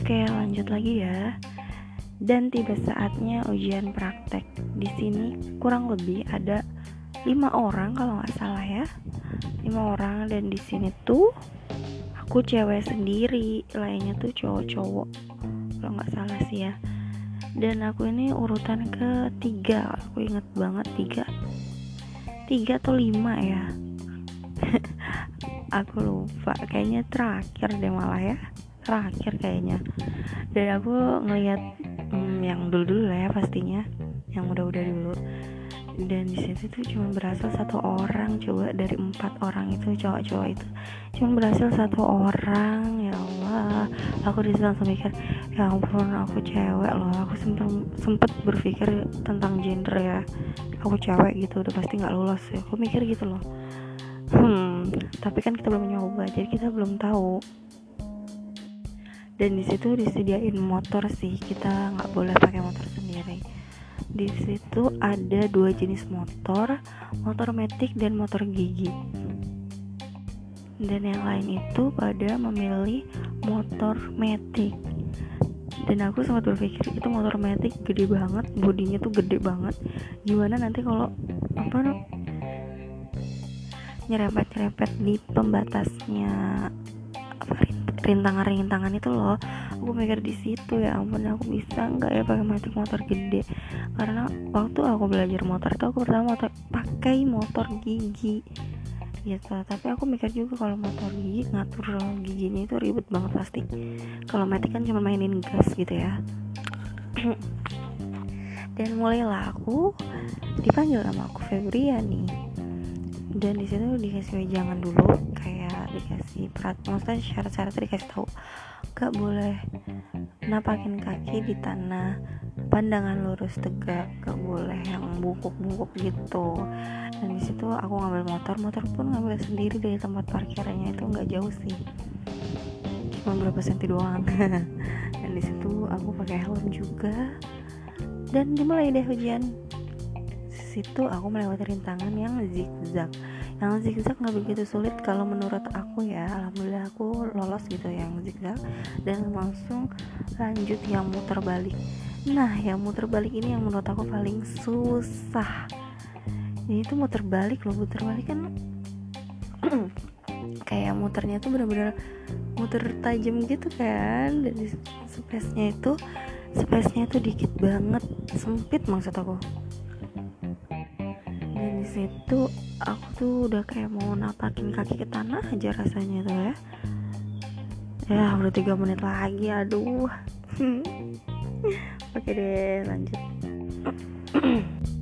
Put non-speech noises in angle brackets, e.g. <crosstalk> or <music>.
Oke, lanjut lagi ya. Dan tiba saatnya ujian praktek. Di sini kurang lebih ada lima orang kalau nggak salah ya. Lima orang dan di sini tuh aku cewek sendiri, lainnya tuh cowok-cowok. Kalau nggak salah sih ya. Dan aku ini urutan ketiga, aku inget banget tiga, tiga atau lima ya. <laughs> aku lupa, kayaknya terakhir deh malah ya terakhir kayaknya. Dan aku ngelihat hmm, yang dulu dulu lah ya pastinya yang udah-udah dulu. Dan di situ tuh cuma berhasil satu orang coba dari empat orang itu cowok-cowok itu. Cuma berhasil satu orang ya Allah. Aku di langsung mikir ya ampun aku cewek loh. Aku sempet sempet berpikir tentang gender ya. Aku cewek gitu udah pasti nggak lolos ya. Aku mikir gitu loh. Hmm tapi kan kita belum nyoba jadi kita belum tahu dan di situ disediain motor sih kita nggak boleh pakai motor sendiri. Di situ ada dua jenis motor motor metik dan motor gigi. Dan yang lain itu pada memilih motor metik. Dan aku sempat berpikir itu motor metik gede banget bodinya tuh gede banget. Gimana nanti kalau apa nyerempet-nyerempet di pembatasnya rintangan-rintangan itu loh. Aku mikir di situ ya ampun aku bisa nggak ya pakai metik motor gede? Karena waktu aku belajar motor itu aku pertama motor pakai motor gigi. Gitu. Tapi aku mikir juga kalau motor gigi ngatur giginya itu ribet banget pasti. Kalau metik kan cuma mainin gas gitu ya. <clears throat> Dan mulailah aku dipanggil sama aku Febriani. Dan di situ dikasih jangan dulu kayak dikasih perat maksudnya syarat-syarat dikasih tahu. Gak boleh napakin kaki di tanah pandangan lurus tegak gak boleh yang bungkuk-bungkuk gitu. Dan di situ aku ngambil motor motor pun ngambil sendiri dari tempat parkirnya itu nggak jauh sih. Cuma berapa senti doang. <laughs> Dan di situ aku pakai helm juga. Dan dimulai deh ujian. Situ aku melewati rintangan yang zigzag yang zigzag nggak begitu sulit kalau menurut aku ya. Alhamdulillah aku lolos gitu yang zigzag dan langsung lanjut yang muter balik. Nah yang muter balik ini yang menurut aku paling susah. Ini tuh muter balik loh muter balik kan <clears throat> kayak muternya tuh bener-bener muter tajam gitu kan. Dan space-nya itu space-nya tuh dikit banget sempit maksud aku situ aku tuh udah kayak mau napakin kaki ke tanah aja rasanya tuh ya. Ya udah tiga menit lagi aduh. <laughs> Oke deh lanjut <clears throat>